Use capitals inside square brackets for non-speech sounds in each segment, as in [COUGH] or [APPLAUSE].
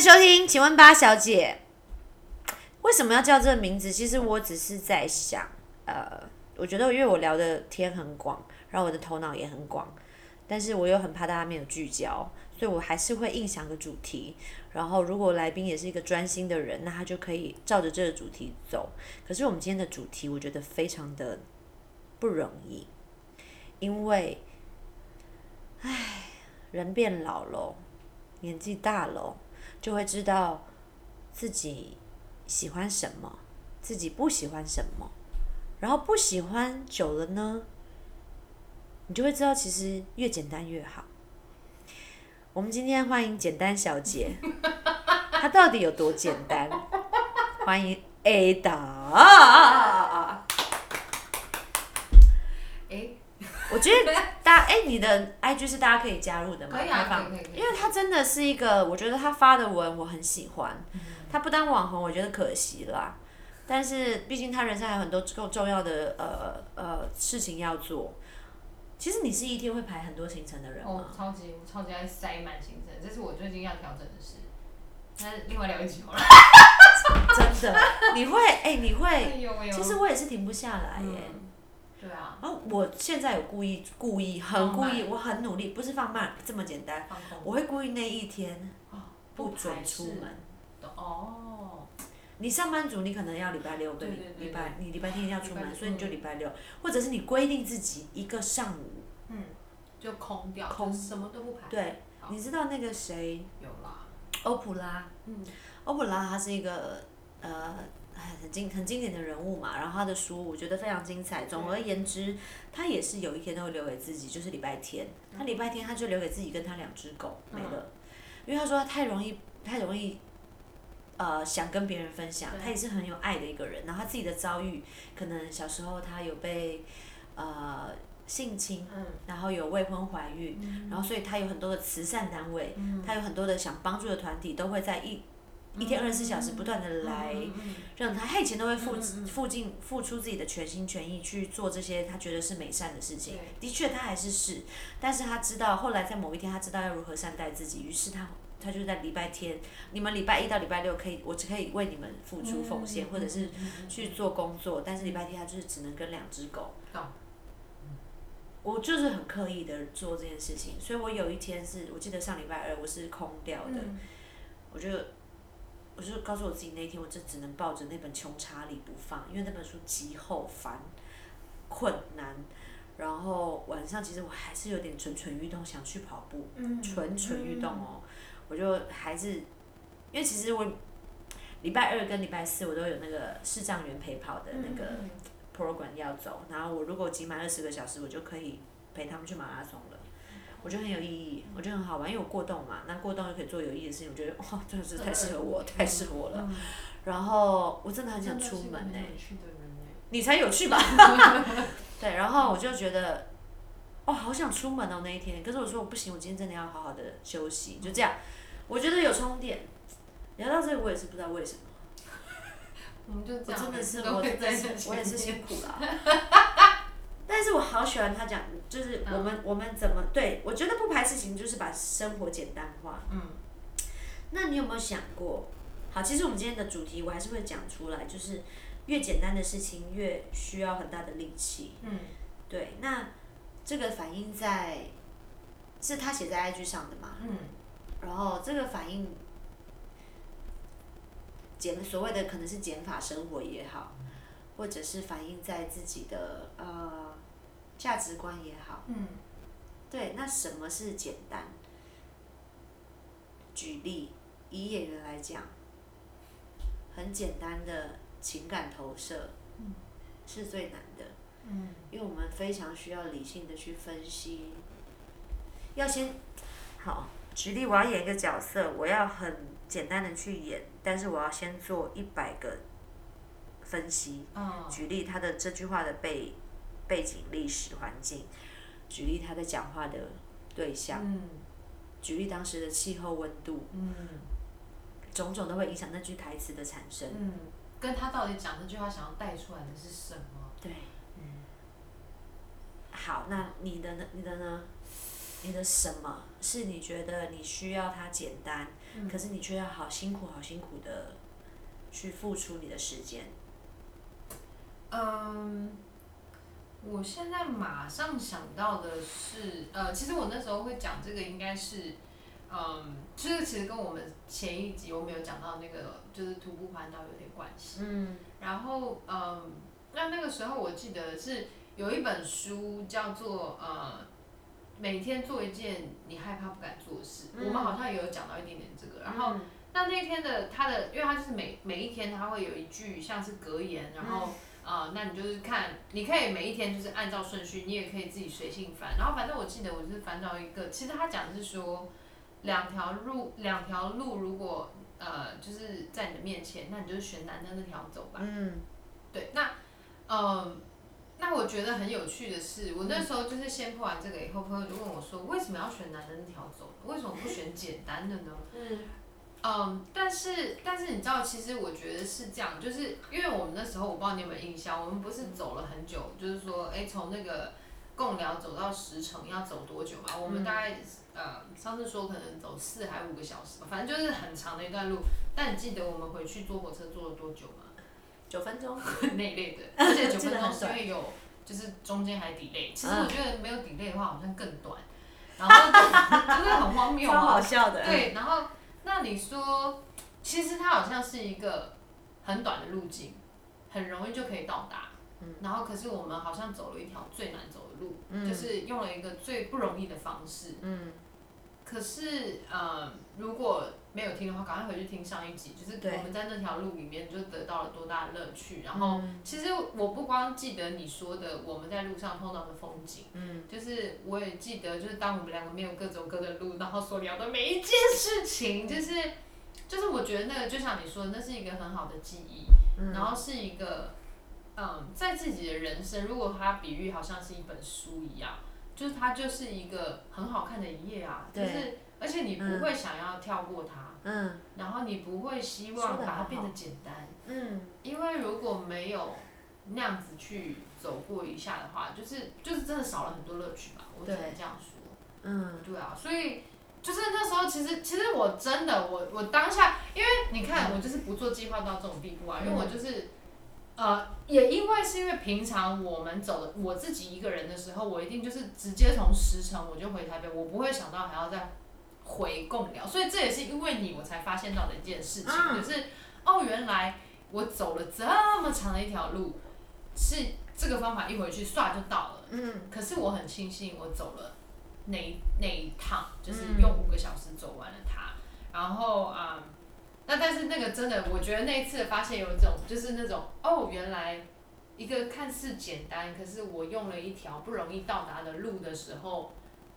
收听，请问八小姐，为什么要叫这个名字？其实我只是在想，呃，我觉得因为我聊的天很广，然后我的头脑也很广，但是我又很怕大家没有聚焦，所以我还是会硬想个主题。然后如果来宾也是一个专心的人，那他就可以照着这个主题走。可是我们今天的主题，我觉得非常的不容易，因为，唉，人变老了，年纪大了。就会知道自己喜欢什么，自己不喜欢什么，然后不喜欢久了呢，你就会知道其实越简单越好。我们今天欢迎简单小姐，她到底有多简单？欢迎 Ada。我觉得大家哎，你的 IG 是大家可以加入的吗？可以啊，可以可以。因为他真的是一个，我觉得他发的文我很喜欢。他不当网红，我觉得可惜啦。但是毕竟他人生还有很多更重要的呃呃事情要做。其实你是一天会排很多行程的人吗？哦，超级超级爱塞满行程，这是我最近要调整的事。那另外聊一集好了。[LAUGHS] 真的，你会哎，你会，其实我也是停不下来耶。对啊，然后我现在有故意故意很故意，我很努力，不是放慢这么简单，我会故意那一天不准出门。哦，你上班族，你可能要礼拜六跟礼拜，你礼拜天要出门，所以你就礼拜六，或者是你规定自己一个上午，嗯，就空掉，空。什么都不排。对，你知道那个谁？有啦，欧普拉，嗯，欧普拉他是一个呃。很经很经典的人物嘛，然后他的书我觉得非常精彩。总而言之，他也是有一天都会留给自己，就是礼拜天。他礼拜天他就留给自己跟他两只狗没了，因为他说他太容易太容易，呃，想跟别人分享。他也是很有爱的一个人，然后他自己的遭遇，可能小时候他有被呃性侵，然后有未婚怀孕，然后所以他有很多的慈善单位，他有很多的想帮助的团体都会在一。一天二十四小时不断的来，让他，他以前都会付付尽付出自己的全心全意去做这些他觉得是美善的事情。的确，他还是是，但是他知道后来在某一天他知道要如何善待自己，于是他他就在礼拜天，你们礼拜一到礼拜六可以，我只可以为你们付出奉献，或者是去做工作，但是礼拜天他就是只能跟两只狗。我就是很刻意的做这件事情，所以我有一天是我记得上礼拜二我是空掉的，我就。我就告诉我自己，那一天我就只能抱着那本《穷查理》不放，因为那本书极厚烦、困难。然后晚上其实我还是有点蠢蠢欲动，想去跑步，蠢蠢欲动哦。我就还是，因为其实我礼拜二跟礼拜四我都有那个视障员陪跑的那个 program 要走，然后我如果挤满二十个小时，我就可以陪他们去马拉松了。我觉得很有意义，我觉得很好玩，因为我过动嘛，那过动又可以做有意义的事情，我觉得哇，真的是太适合我，太适合我了。然后我真的很想出门呢。你才有趣吧？[LAUGHS] 对，然后我就觉得，哦，好想出门哦那一天，可是我说我不行，我今天真的要好好的休息，就这样。我觉得有充电。聊到这个，我也是不知道为什么。我们就。真的是我，我也是辛苦了。[LAUGHS] 但是我好喜欢他讲，就是我们我们怎么对我觉得不排斥情，就是把生活简单化。嗯。那你有没有想过？好，其实我们今天的主题我还是会讲出来，就是越简单的事情越需要很大的力气。嗯。对，那这个反映在是他写在 IG 上的嘛？嗯。然后这个反映减所谓的可能是减法生活也好，或者是反映在自己的呃。价值观也好，嗯，对，那什么是简单？举例，以演员来讲，很简单的情感投射，嗯，是最难的，嗯，因为我们非常需要理性的去分析，要先，好，举例，我要演一个角色，我要很简单的去演，但是我要先做一百个分析，哦，举例他的这句话的背。背景、历史环境，举例他在讲话的对象，举例当时的气候温度，种种都会影响那句台词的产生。嗯跟他到底讲这句话想要带出来的是什么？对。嗯好，那你的呢？你的呢？你的什么是你觉得你需要它简单，嗯可是你却要好辛苦好辛苦的去付出你的时间？嗯，我现在马上想到的是，呃，其实我那时候会讲这个，应该是，嗯，就是其实跟我们前一集我们有讲到那个，就是徒步环岛有点关系。嗯然后，嗯，那那个时候我记得是有一本书叫做呃，每天做一件你害怕不敢做的事。嗯我们好像也有讲到一点点这个。然后，嗯那那天的他的，因为他就是每每一天他会有一句像是格言，然后。啊、那你就是看，你可以每一天就是按照顺序，你也可以自己随性翻。然后反正我记得我就是翻到一个，其实他讲的是说，两条路，两条路如果呃就是在你的面前，那你就是选男的那条走吧。嗯对，那嗯，那我觉得很有趣的是，我那时候就是先破完这个以后，朋友就问我说，为什么要选男的那条走？为什么不选简单的呢？嗯嗯，但是但是你知道，其实我觉得是这样，就是因为我们那时候我不知道你有没有印象，我们不是走了很久，就是说，哎，从那个贡寮走到石城要走多久嘛？我们大概、呃上次说可能走四还五个小时吧，反正就是很长的一段路。但你记得我们回去坐火车坐了多久吗？九分钟。[LAUGHS] 那一类的，而且九分钟是因为有就是中间还 delay，其实嗯我觉得没有 delay 的话好像更短，然后就 [LAUGHS] 就是很荒谬超啊好。笑的。对，然后那你说，其实它好像是一个很短的路径，很容易就可以到达。嗯然后可是我们好像走了一条最难走的路，嗯就是用了一个最不容易的方式。嗯可是，呃，如果没有听的话，赶快回去听上一集，就是我们在那条路里面就得到了多大的乐趣。然后，嗯。其实我不光记得你说的我们在路上碰到的风景，嗯。就是我也记得，就是当我们两个没有各走各的路，然后所聊的每一件事情，就是就是我觉得那个就像你说的，那是一个很好的记忆，嗯。然后是一个，嗯，在自己的人生，如果它比喻好像是一本书一样，就是它就是一个很好看的一页啊，就是而且你不会想要跳过它，嗯然后你不会希望把它变得简单，嗯因为如果没有那样子去走过一下的话，就是就是真的少了很多乐趣吧，我只能这样说。嗯对啊，所以就是那时候其实其实我真的我我当下，因为你看我就是不做计划到这种地步啊，因为我就是。呃，也因为是因为平常我们走的我自己一个人的时候，我一定就是直接从石城我就回台北，我不会想到还要再回贡寮，所以这也是因为你我才发现到的一件事情，嗯就是哦，原来我走了这么长的一条路，是这个方法一回去唰就到了。嗯可是我很庆幸我走了那一那一趟，就是嗯用五个小时走完了它。然后啊、嗯那但是那个真的，我觉得那一次的发现有一种，就是那种哦，原来一个看似简单，可是我用了一条不容易到达的路的时候，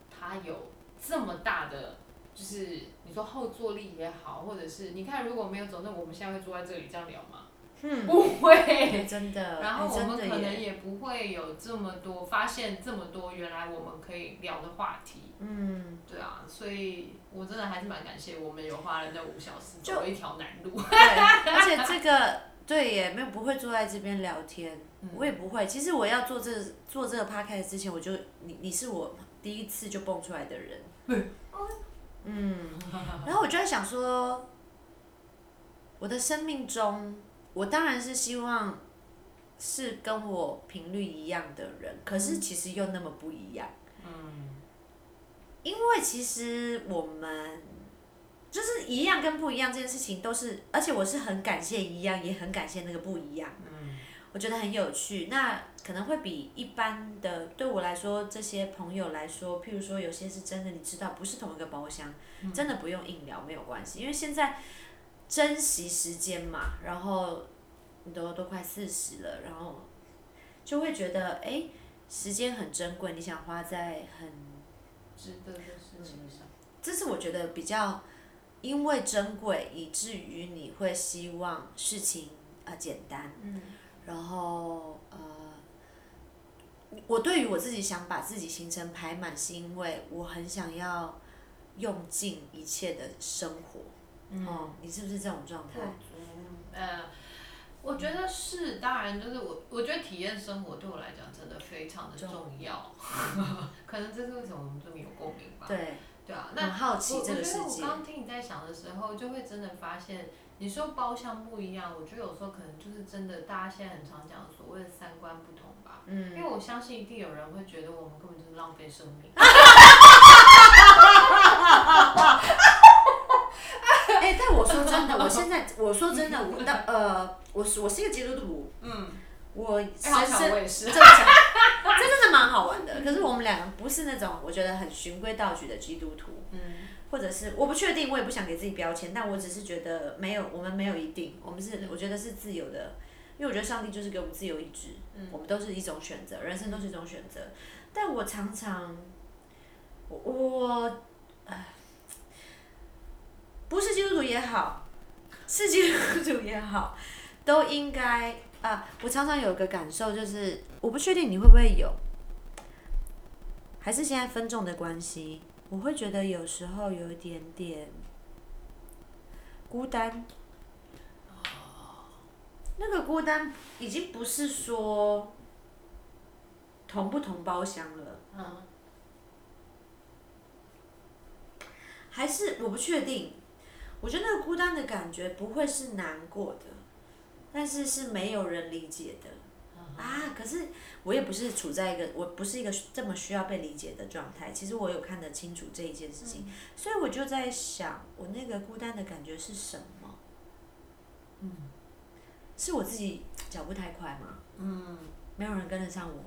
它有这么大的。就是你说后坐力也好，或者是你看如果没有走，那我们现在会坐在这里这样聊吗？嗯，不会，哎 [LAUGHS] 真的，然后我们可能也不会有这么多发现这么多原来我们可以聊的话题，嗯，对啊，所以我真的还是蛮感谢我们有花了那五小时就走了一条难路。[LAUGHS] 对，而且这个对也，没有不会坐在这边聊天，嗯。我也不会。其实我要做这做这个 podcast 之前，我就你你是我第一次就蹦出来的人，嗯，[LAUGHS] 然后我就在想说，我的生命中，我当然是希望是跟我频率一样的人，可是其实又那么不一样。嗯。因为其实我们就是一样跟不一样这件事情都是，而且我是很感谢一样，也很感谢那个不一样。嗯。我觉得很有趣，那可能会比一般的对我来说，这些朋友来说，譬如说有些是真的，你知道不是同一个包厢，真的不用硬聊没有关系，因为现在珍惜时间嘛，然后你都都快四十了，然后就会觉得哎、诶时间很珍贵，你想花在很值得的事情上。这是我觉得比较因为珍贵，以至于你会希望事情呃简单，嗯然后呃，我对于我自己想把自己行程排满，是因为我很想要用尽一切的生活。嗯哦，你是不是这种状态？呃，我觉得是，当然就是我，我觉得体验生活对我来讲真的非常的重要，[LAUGHS] 可能这是为什么我们这么有共鸣吧。对，对啊，那很好奇我这个世界我觉得我刚刚听你在想的时候，就会真的发现，你说包厢不一样，我觉得有时候可能就是真的，大家现在很常讲所谓的三观不同吧。嗯因为我相信一定有人会觉得我们根本就是浪费生命。哎、但我说真的，[LAUGHS] 我现在我说真的，我的呃，我是我是一个基督徒，嗯，我哎，好深深巧我也是这。真的 [LAUGHS] 蛮好玩的。可是我们两个不是那种我觉得很循规蹈矩的基督徒，嗯或者是我不确定，我也不想给自己标签，但我只是觉得没有，我们没有一定，我们是我觉得是自由的，因为我觉得上帝就是给我们自由意志，嗯我们都是一种选择，人生都是一种选择。但我常常，我我，唉不是基督徒也好，是基督徒也好，[LAUGHS] 都应该啊。我常常有个感受，就是我不确定你会不会有，还是现在分众的关系，我会觉得有时候有一点点孤单。那个孤单已经不是说同不同包厢了，嗯还是我不确定。我觉得那个孤单的感觉不会是难过的，但是是没有人理解的。啊，可是我也不是处在一个，我不是一个这么需要被理解的状态。其实我有看得清楚这一件事情，所以我就在想，我那个孤单的感觉是什么？嗯是我自己脚步太快吗？嗯没有人跟得上我，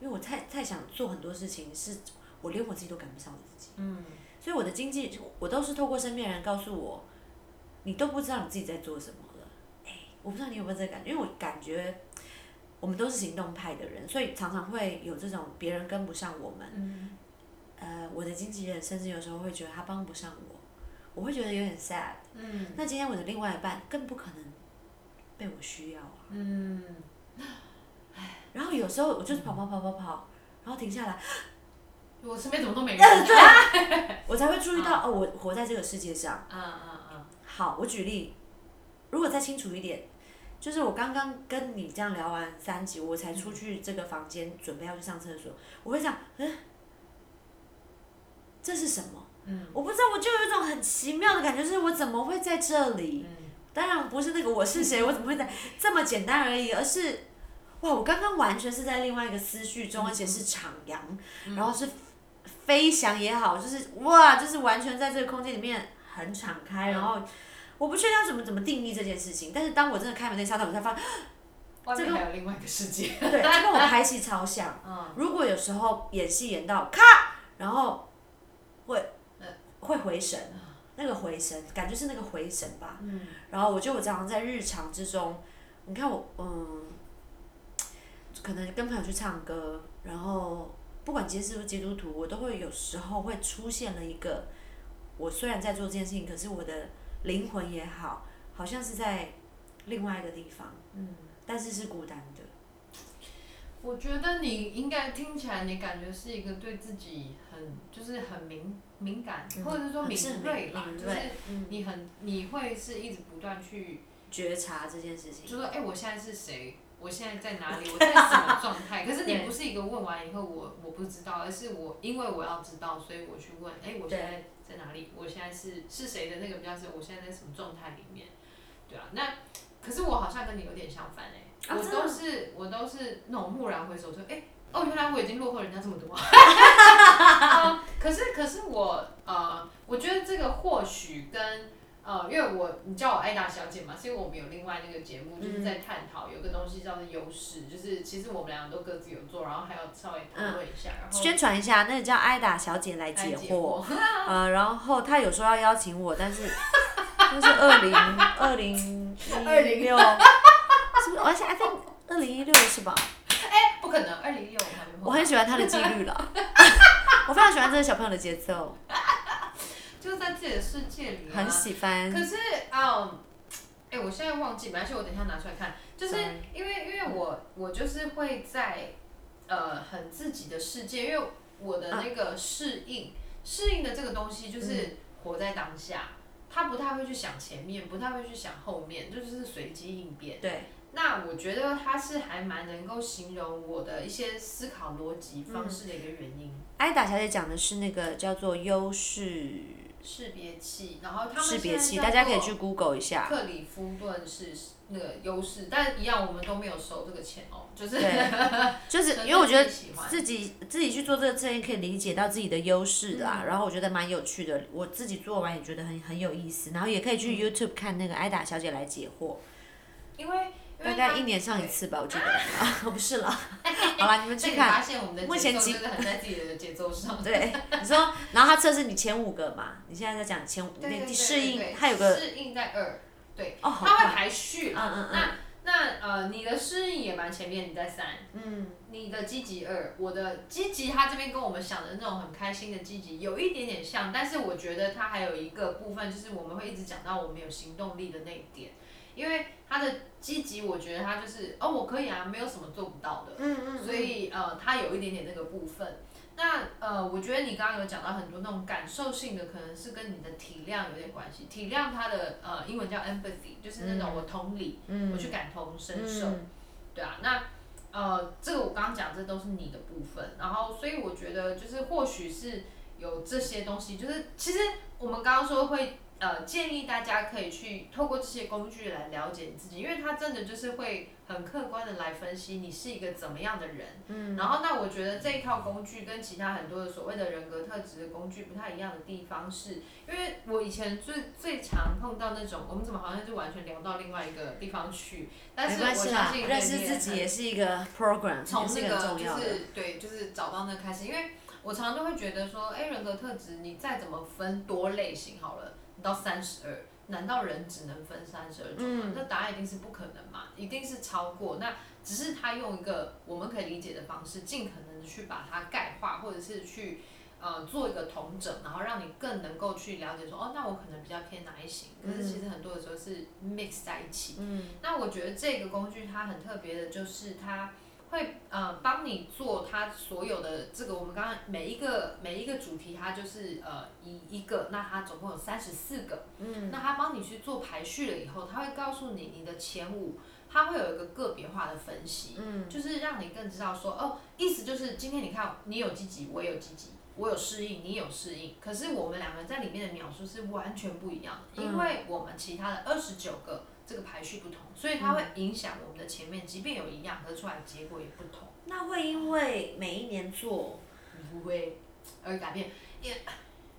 因为我太太想做很多事情，是我连我自己都赶不上我自己。嗯所以我的经济，我都是透过身边人告诉我，你都不知道你自己在做什么了。哎、我不知道你有没有这个感觉，因为我感觉我们都是行动派的人，所以常常会有这种别人跟不上我们。嗯呃，我的经纪人甚至有时候会觉得他帮不上我，我会觉得有点 sad。嗯那今天我的另外一半更不可能被我需要啊。嗯，然后有时候我就是跑跑跑跑跑，然后停下来，我身边怎么都没人？[LAUGHS] 对，[LAUGHS] 我才会注意到哦，我活在这个世界上。嗯嗯嗯好，我举例，如果再清楚一点，就是我刚刚跟你这样聊完三集，我才出去这个房间准备要去上厕所，我会想，嗯，这是什么？嗯我不知道，我就有一种很奇妙的感觉，就是我怎么会在这里？嗯当然不是那个我是谁，[LAUGHS] 我怎么会在这么简单而已，而是，哇，我刚刚完全是在另外一个思绪中，而且是徜徉，然后是飞翔也好，就是哇，就是完全在这个空间里面很敞开，然后我不确定要怎么怎么定义这件事情，但是当我真的开门那刹那，我才发现，外面还有另外一个世界。[LAUGHS] 对，这跟我拍戏超像。[LAUGHS] 嗯如果有时候演戏演到咔，然后会会回神，那个回神感觉是那个回神吧。嗯然后我觉得我常常在日常之中，你看我嗯，可能跟朋友去唱歌，然后不管今天是不是基督徒，我都会有时候会出现了一个，我虽然在做这件事情，可是我的灵魂也好，好像是在另外一个地方，嗯。但是是孤单的。我觉得你应该听起来，你感觉是一个对自己很就是很敏敏感，嗯或者是说敏锐吧，就是嗯你很你会是一直不断去，觉察这件事情，就说哎、我现在是谁？我现在在哪里？我在什么状态？[LAUGHS] 可是你不是一个问完以后我我不知道，而是我因为我要知道，所以我去问，哎、我现在在哪里？我现在是是谁的那个比较是我现在在什么状态里面？对啊，那可是我好像跟你有点相反哎、我都是我都是那种蓦然回首说，哎、哦，原来我已经落后人家这么多。[LAUGHS] 嗯可是可是我呃，我觉得这个或许跟呃，因为我你叫我艾达小姐嘛，是因为我们有另外那个节目，就是在探讨有个东西叫做优势，就是其实我们两个都各自有做，然后还要稍微讨论一下，然后宣传一下，那个叫艾达小姐来来解解惑。[LAUGHS] 呃，然后她有说要邀请我，但是那是二零 [LAUGHS] 二零一六，[LAUGHS] 是不是？而且 I think 二零一六是吧？不可能，二零一六我很喜欢他的纪律了，我非常喜欢这个小朋友的节奏，就是在自己的世界里、啊，很喜欢。可是，嗯，[TSK] 哎、我现在忘记，没关系，我等一下拿出来看。就是因为，因为我我就是会在呃很自己的世界，因为我的那个适应、适应的这个东西就是活在当下。他不太会去想前面，不太会去想后面，就是随机应变。对。那我觉得他是还蛮能够形容我的一些思考逻辑方式的一个原因。艾达小姐讲的是那个叫做优势识别器，然后他们识别器，大家可以去 Google 一下。克里夫顿是那个优势，但一样我们都没有收这个钱哦，就是 [LAUGHS] 就是因为我觉得自己自己去做这个测验可以理解到自己的优势啦，然后我觉得蛮有趣的，我自己做完也觉得很很有意思，然后也可以去 YouTube 看那个艾达小姐来解惑。因为。大概一年上一次吧，我记得 [LAUGHS] 啊，不是了。好了，你们去看。目前几个很在自己的节奏上。[LAUGHS] 对，你说，然后他测试你前五个嘛？你现在在讲前五，那适应，他有个适应在二，对，他会排序。嗯嗯嗯。那那呃，你的适应也蛮前面，你在三。嗯。你的积极二，我的积极，他这边跟我们想的那种很开心的积极有一点点像，但是我觉得他还有一个部分，就是我们会一直讲到我们有行动力的那一点。因为他的积极，我觉得他就是哦，我可以啊，没有什么做不到的。嗯嗯。所以呃，他有一点点那个部分。那呃，我觉得你刚刚有讲到很多那种感受性的，可能是跟你的体谅有点关系。体谅他的呃英文叫 empathy，就是那种我同理，我去感同身受。对啊，那呃，这个我刚刚讲这都是你的部分。然后，所以我觉得就是或许是有这些东西，就是其实我们刚刚说会。呃，建议大家可以去透过这些工具来了解你自己，因为它真的就是会很客观的来分析你是一个怎么样的人。嗯。然后，那我觉得这一套工具跟其他很多的所谓的人格特质的工具不太一样的地方，是因为我以前最最常碰到那种，我们怎么好像就完全聊到另外一个地方去？但是我相信认识自己也是一个 program，从那个就是对，就是找到那开始，因为我常常都会觉得说，哎，人格特质你再怎么分多类型好了。到三十二，难道人只能分三十二种吗？那答案一定是不可能嘛，一定是超过。那只是他用一个我们可以理解的方式，尽可能的去把它概化，或者是去呃做一个统整，然后让你更能够去了解说，哦，那我可能比较偏哪一型。可是其实很多的时候是 mix 在一起。嗯。那我觉得这个工具它很特别的，就是它。会呃帮你做它所有的这个，我们刚刚每一个每一个主题，它就是呃一一个，那它总共有三十四个，嗯，那它帮你去做排序了以后，它会告诉你你的前五，它会有一个个别化的分析，嗯，就是让你更知道说哦，意思就是今天你看你有积极，我也有积极，我有适应，你有适应，可是我们两个人在里面的描述是完全不一样的，因为我们其他的二十九个。这个排序不同，所以它会影响我们的前面，即便有一样，得出来的结果也不同。那会因为每一年做不会而改变？也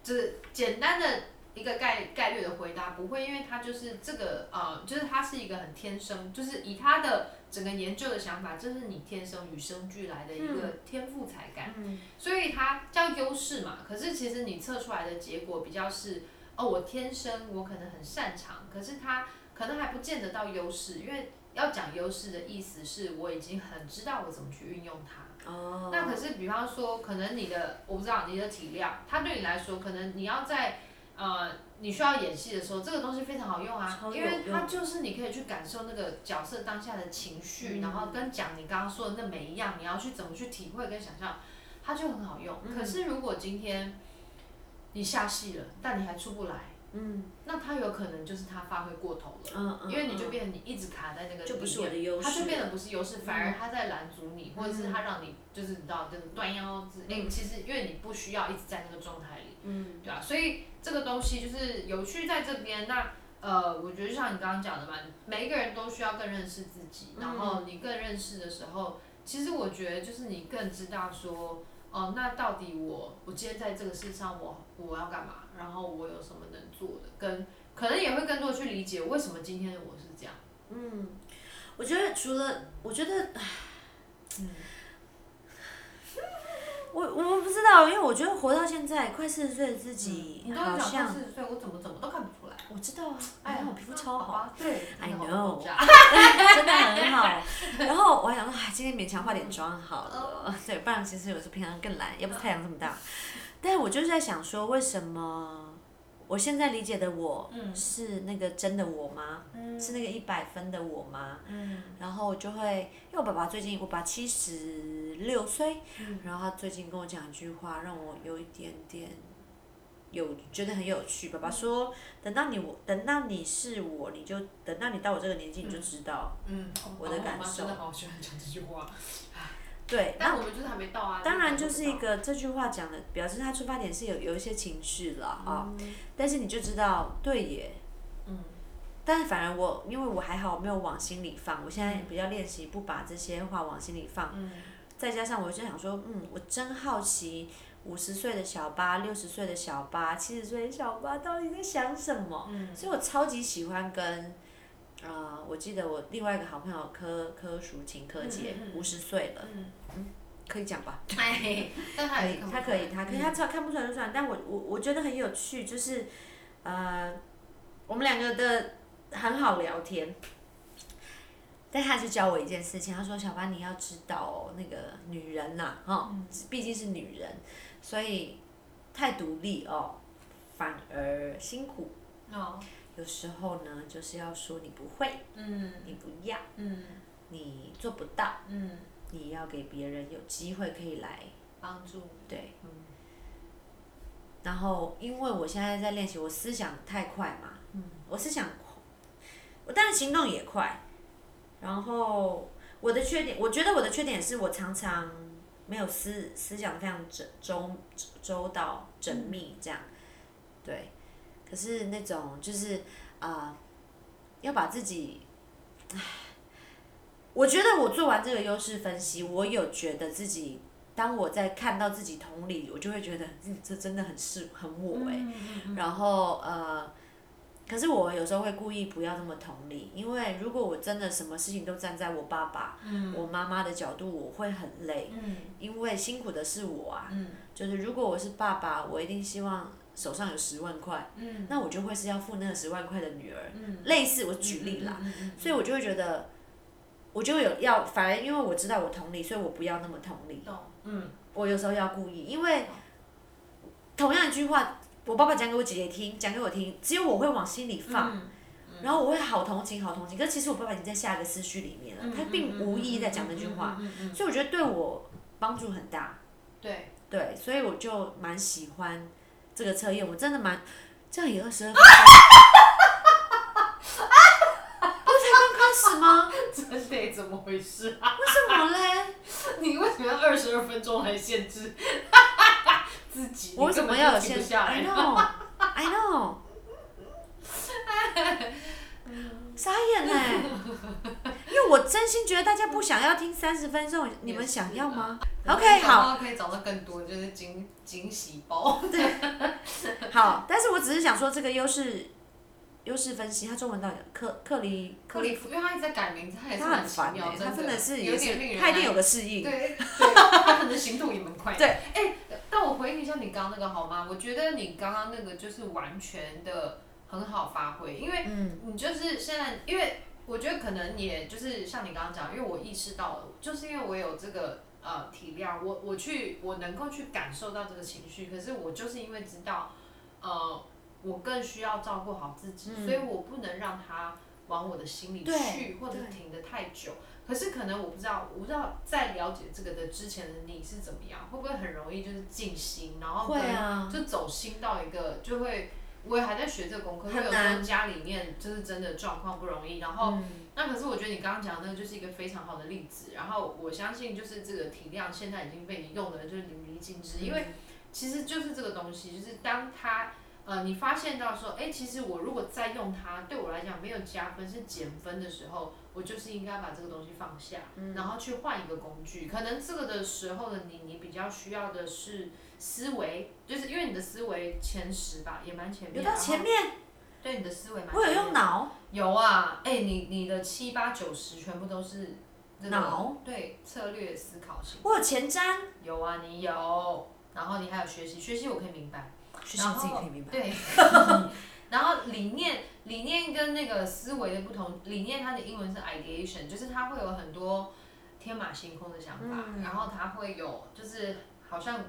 就是简单的一个概概率的回答，不会，因为它就是这个呃，就是它是一个很天生，就是以它的整个研究的想法，这是你天生与生俱来的一个天赋才干，所以它叫优势嘛。可是其实你测出来的结果比较是，哦，我天生我可能很擅长，可是它。可能还不见得到优势，因为要讲优势的意思是我已经很知道我怎么去运用它。哦。那可是，比方说，可能你的我不知道你的体量，它对你来说，可能你要在呃你需要演戏的时候，这个东西非常好用啊，因为它就是你可以去感受那个角色当下的情绪，然后跟讲你刚刚说的那每一样，你要去怎么去体会跟想象，它就很好用。可是如果今天你下戏了，但你还出不来。嗯，那他有可能就是他发挥过头了，嗯因为你就变成你一直卡在那个就不是我的优势，他就变得不是优势，反而他在拦阻你，或者是他让你就是你知道就是断腰其实因为你不需要一直在那个状态里，嗯，对啊？所以这个东西就是有趣在这边。那呃，我觉得就像你刚刚讲的嘛，每一个人都需要更认识自己，然后你更认识的时候，其实我觉得就是你更知道说。哦，那到底我我今天在这个世上，我我要干嘛？然后我有什么能做的？跟可能也会更多的去理解为什么今天的我是这样。嗯，我觉得除了我觉得，嗯，[LAUGHS] 我我不知道，因为我觉得活到现在快四十岁的自己，好像四十岁，我怎么怎么都看不出来。我知道啊，哎，我皮肤超好，对，I know，[LAUGHS] 真的很好。然后我还想说，哎，今天勉强化点妆好了，[LAUGHS] 对，不然其实有时候平常更懒，要不是太阳这么大。但是我就是在想说，为什么我现在理解的我是那个真的我吗？是那个一百分的我吗？然后我就会，因为我爸爸最近，我爸七十六岁，然后他最近跟我讲一句话，让我有一点点。有觉得很有趣。爸爸说，等到你我等到你是我，你就等到你到我这个年纪，你就知道。嗯，我的感受妈真的好喜欢讲这句话。对，但我们就是还没到啊。当然就是一个这句话讲的，表示他出发点是有有一些情绪了啊，但是你就知道，对耶。嗯。但是反而我，因为我还好没有往心里放，我现在比较练习不把这些话往心里放。嗯。再加上我就想说，嗯，我真好奇，五十岁的小八、六十岁的小八、七十岁的小八到底在想什么？嗯。所以我超级喜欢跟。啊，我记得我另外一个好朋友柯柯淑琴柯姐五十岁了，嗯，可以讲吧？[LAUGHS] 哎，可以，他可以，他可以，他看不出来就算。但我我我觉得很有趣，就是呃，我们两个的很好聊天。但他就教我一件事情，他说：“小八，你要知道哦，那个女人呐，哈，毕竟是女人，所以太独立哦，反而辛苦。”哦。有时候呢，就是要说你不会，嗯，你不要，嗯，你做不到，嗯，你要给别人有机会可以来帮助，对，嗯。然后，因为我现在在练习，我思想太快嘛，嗯，我思想，我当然行动也快。然后我的缺点，我觉得我的缺点是我常常没有思思想非常周周周到缜密这样，对。可是那种就是啊，要把自己，唉，我觉得我做完这个优势分析，我有觉得自己，当我在看到自己同理，我就会觉得，嗯，这真的很是很我哎。然后呃，可是我有时候会故意不要那么同理，因为如果我真的什么事情都站在我爸爸、我妈妈的角度，我会很累。因为辛苦的是我啊。就是如果我是爸爸，我一定希望。手上有十万块，那我就会是要付那个十万块的女儿，类似我举例啦，所以我就会觉得，我就有要，反而因为我知道我同理，所以我不要那么同理。嗯。我有时候要故意，因为同样一句话，我爸爸讲给我姐姐听，讲给我听，只有我会往心里放，然后我会好同情，好同情。可是其实我爸爸已经在下一个思绪里面了，他并无意在讲那句话，所以我觉得对我帮助很大。对。对，所以我就蛮喜欢。这个测验我真的蛮，这样也二十二分不是才刚开始 [LAUGHS] 吗？真的怎么回事啊？为什么嘞？[LAUGHS] 你为什么要二十二分钟来限制 [LAUGHS] 自己？我为什么要有限制？I know，I know。傻眼嘞！因为我真心觉得大家不想要听三十分钟，你们想要吗？OK，好。可以找到更多，就是惊惊喜包。对。好，但是我只是想说这个优势，优势分析，他中文到底克克里克里夫，因为他一直在改名字，他也是很奇妙，他真的是也是，他一定有个适应。对，他可能行动也蛮快。[LAUGHS] 对。哎，但我回应一下你刚刚那个好吗？我觉得你刚刚那个就是完全的。很好发挥，因为你就是现在，因为我觉得可能也就是像你刚刚讲，因为我意识到了，就是因为我有这个呃体谅，我我去我能够去感受到这个情绪，可是我就是因为知道，呃，我更需要照顾好自己，所以我不能让他往我的心里去，或者停的太久。可是可能我不知道，我不知道在了解这个的之前的你是怎么样，会不会很容易就是静心，然后跟就走心到一个就会。我也还在学这个功课，因为有时候家里面就是真的状况不容易。然后，那可是我觉得你刚刚讲的那个就是一个非常好的例子。然后我相信就是这个体谅现在已经被你用的就是淋漓尽致，因为其实就是这个东西，就是当他呃你发现到说，哎，其实我如果再用它，对我来讲没有加分是减分的时候，我就是应该把这个东西放下，然后去换一个工具。可能这个的时候的你，你比较需要的是。思维就是因为你的思维前十吧，也蛮前面。有到前面。对你的思维蛮。我有用脑。有啊，哎，你你的七八九十全部都是。脑。对，策略思考型。我有前瞻。有啊，你有，然后你还有学习，学习我可以明白。学习自己可以明白。对。[LAUGHS] 然后理念，理念跟那个思维的不同，理念它的英文是 ideation，就是它会有很多天马行空的想法，然后它会有就是。好像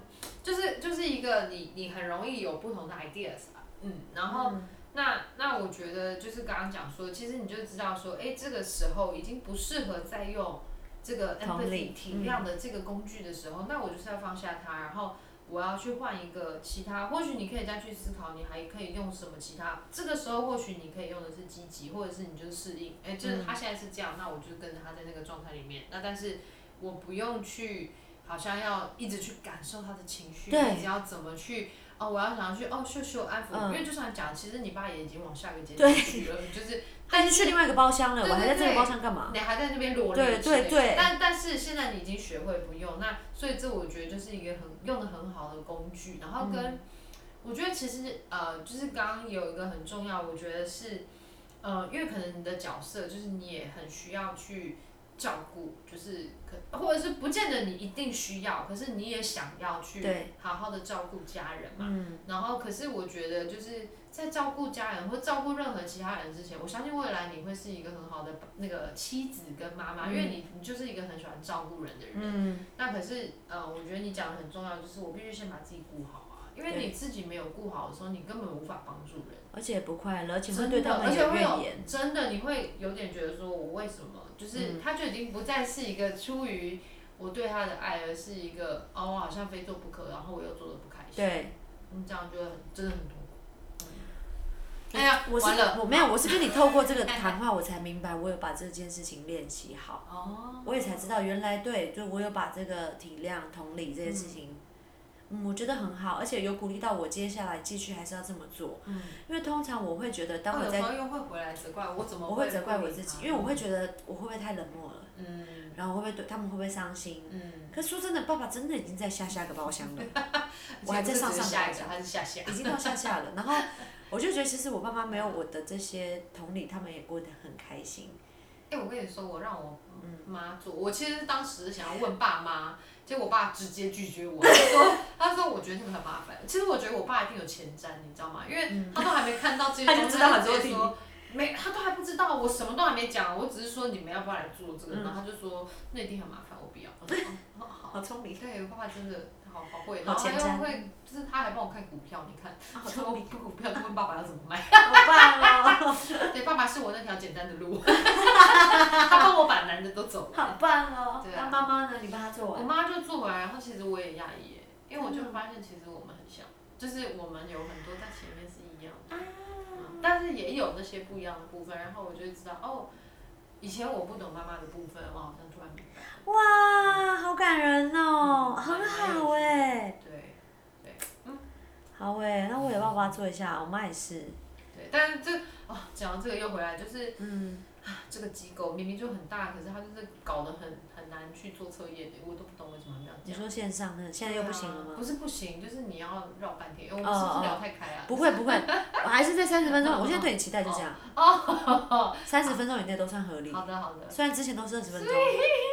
就是就是一个你你很容易有不同的 ideas 吧，嗯，然后那那我觉得就是刚刚讲说，其实你就知道说，哎，这个时候已经不适合再用这个 empathy 体谅的这个工具的时候，那我就是要放下它，然后我要去换一个其他，或许你可以再去思考，你还可以用什么其他。这个时候或许你可以用的是积极，或者是你就适应，哎、就是他现在是这样，那我就跟着他在那个状态里面。那但是我不用去，好像要一直去感受他的情绪，对一直要怎么去。哦，我要想要去哦，秀秀安抚，嗯因为就像讲，其实你爸也已经往下一个阶对段去了，就是他已经去另外一个包厢了，我还在这个包厢干嘛？你还在那边裸对练对对。但但是现在你已经学会不用，那所以这我觉得就是一个很用的很好的工具，然后跟、嗯。我觉得其实呃，就是刚刚有一个很重要，我觉得是呃，因为可能你的角色就是你也很需要去照顾，就是可或者是不见得你一定需要，可是你也想要去好好的照顾家人嘛。嗯，然后，可是我觉得就是在照顾家人或照顾任何其他人之前，我相信未来你会是一个很好的那个妻子跟妈妈，嗯因为你你就是一个很喜欢照顾人的人。嗯，那可是呃，我觉得你讲的很重要，就是我必须先把自己顾好啊，因为你自己没有顾好的时候，你根本无法帮助人。而且不快乐，而且对他们而且会怨言。真的你会有点觉得说，我为什么就是嗯他就已经不再是一个出于我对他的爱，而是一个哦，我好像非做不可，然后我又做的不开心。对，你，这样就会很真的很。哎呀，我是，我没有，我是跟你透过这个谈话，我才明白，我有把这件事情练习好，[LAUGHS] 哦，我也才知道原来对，就我有把这个体谅、同理这件事情，嗯，我觉得很好，而且有鼓励到我接下来继续还是要这么做，嗯，因为通常我会觉得，当哦我在有时候又会回来责怪我怎么我会责怪我自己，因为我会觉得我会不会太冷漠了，嗯。然后会不会对他们会不会伤心？嗯，可说真的，爸爸真的已经在下下个包厢了，[LAUGHS] 我还在上上下一个，个包厢，还是下下。已经到下下了。然后我就觉得，其实我爸妈没有我的这些同理，他们也过得很开心。哎、我跟你说，我让我妈做，我其实当时想要问爸妈，结果我爸直接拒绝我，[LAUGHS] 他说他说我觉得他们很麻烦。其实我觉得我爸一定有前瞻，你知道吗？因为他都还没看到这些 [LAUGHS] 东西，他直接说没，他都还不知道，我什么都还没讲，我只是说你们要不要来做这个，嗯然后他就说那一定很麻烦，我不要。[LAUGHS] 好聪明，对，我爸爸真的好好会，好然后他前瞻又会，就是他还帮我看股票，你看，好说聪明，股票就问爸爸要怎么买。好棒哦，[LAUGHS] 对，爸爸是我那条简单的路，[LAUGHS] 他帮我把难的都走了。好棒哦。对啊那妈妈呢？你帮他做完我？妈就做完，然后其实我也讶异耶，因为我就嗯发现其实我们很像，就是我们有很多在前面是一样的，但是也有那些不一样的部分，然后我就知道哦，以前我不懂妈妈的部分，我好像突然明白了。哇，好感人哦，嗯很好哎。对嗯好哎，那我也帮我妈做一下，我妈也是。对，但是这哦，讲到这个又回来，就是嗯，这个机构明明就很大，可是他就是搞得很很难去做测验的，我都不懂为什么要这样。你说线上的，现在又不行了吗啊不？是不行，就是你要绕半天，我们哦是不是哦聊太开啊？不会不会，[LAUGHS] 我还是在三十分钟。我现在对你期待就这样，哦，三十分钟以内都算合理。好的好的，虽然之前都是二十分钟，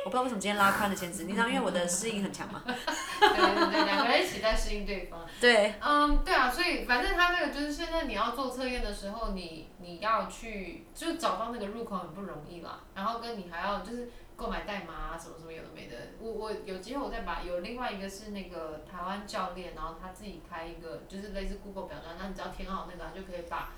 我不知道为什么今天拉宽了限制，你知道，因为我的适应很强嘛。[LAUGHS] 对对对，两个人一起在适应对方。[LAUGHS] 对，嗯，对啊，所以反正他那个就是现在你要做测验的时候，你你要去就找到那个入口很不容易啦，然后跟你还要就是购买代码啊什么什么有的没的。我我有机会我再把有另外一个是那个台湾教练，然后他自己开一个就是类似 Google 表单，那你只要填好那个，他就可以把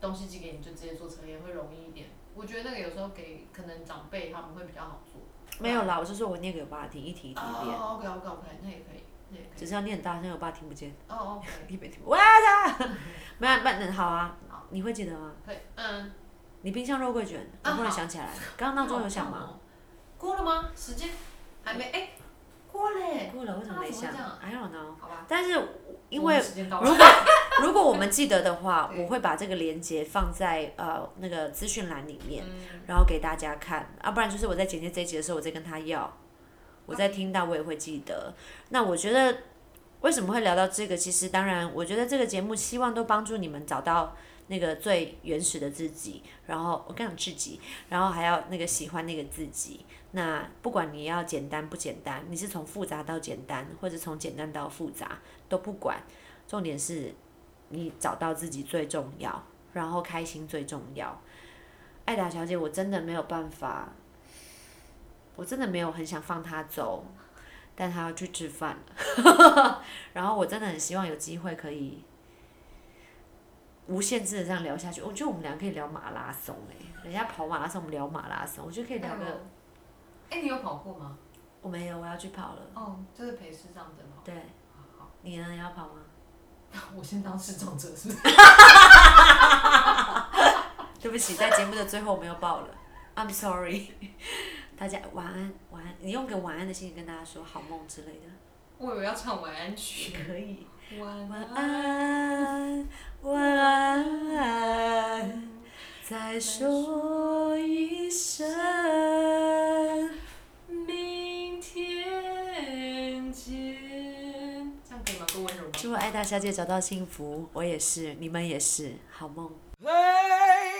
东西寄给你，就直接做测验会容易一点。我觉得那个有时候给可能长辈他们会比较好做。没有啦，我是说我念给我爸听，一题一题念，哦，OK OK OK，那也可以，那也可以。只是要念很大声，我爸听不见，哦，OK，[LAUGHS] 一边听不。哇操！[LAUGHS] 没有，那那好啊，你会记得吗？可以，嗯。你冰箱肉桂卷，我忽然想起来，刚刚闹钟有响吗？过了吗？时间还没哎、过了。过了，为什么没响那怎么会这样？I don't know。好吧。但是因为如果 [LAUGHS] 如果我们记得的话，我会把这个链接放在呃那个资讯栏里面，嗯然后给大家看，啊，不然就是我在剪接这一集的时候，我再跟他要，我在听到我也会记得。那我觉得为什么会聊到这个？其实当然，我觉得这个节目希望都帮助你们找到那个最原始的自己，然后我跟你讲自己，然后还要那个喜欢那个自己。那不管你要简单不简单，你是从复杂到简单，或者从简单到复杂，都不管。重点是你找到自己最重要，然后开心最重要。艾达小姐，我真的没有办法，我真的没有很想放她走，但她要去吃饭了。[LAUGHS] 然后我真的很希望有机会可以无限制的这样聊下去。我觉得我们俩可以聊马拉松哎、人家跑马拉松，我们聊马拉松，我觉得可以聊个。哎、你有跑过吗？我没有，我要去跑了。哦，就是陪师上的吗？对。你呢？你要跑吗？[LAUGHS] 我先当视障者是不是？[LAUGHS] 对不起，在节目的最后我们又爆了，I'm sorry。[LAUGHS] 大家晚安，晚安。你用个晚安的心情跟大家说好梦之类的。我以为要唱晚安曲。可以。晚晚安，晚安，再说一声。明天见。这样可以吗？够温柔吗？祝爱大小姐找到幸福，我也是，你们也是，好梦。Hey!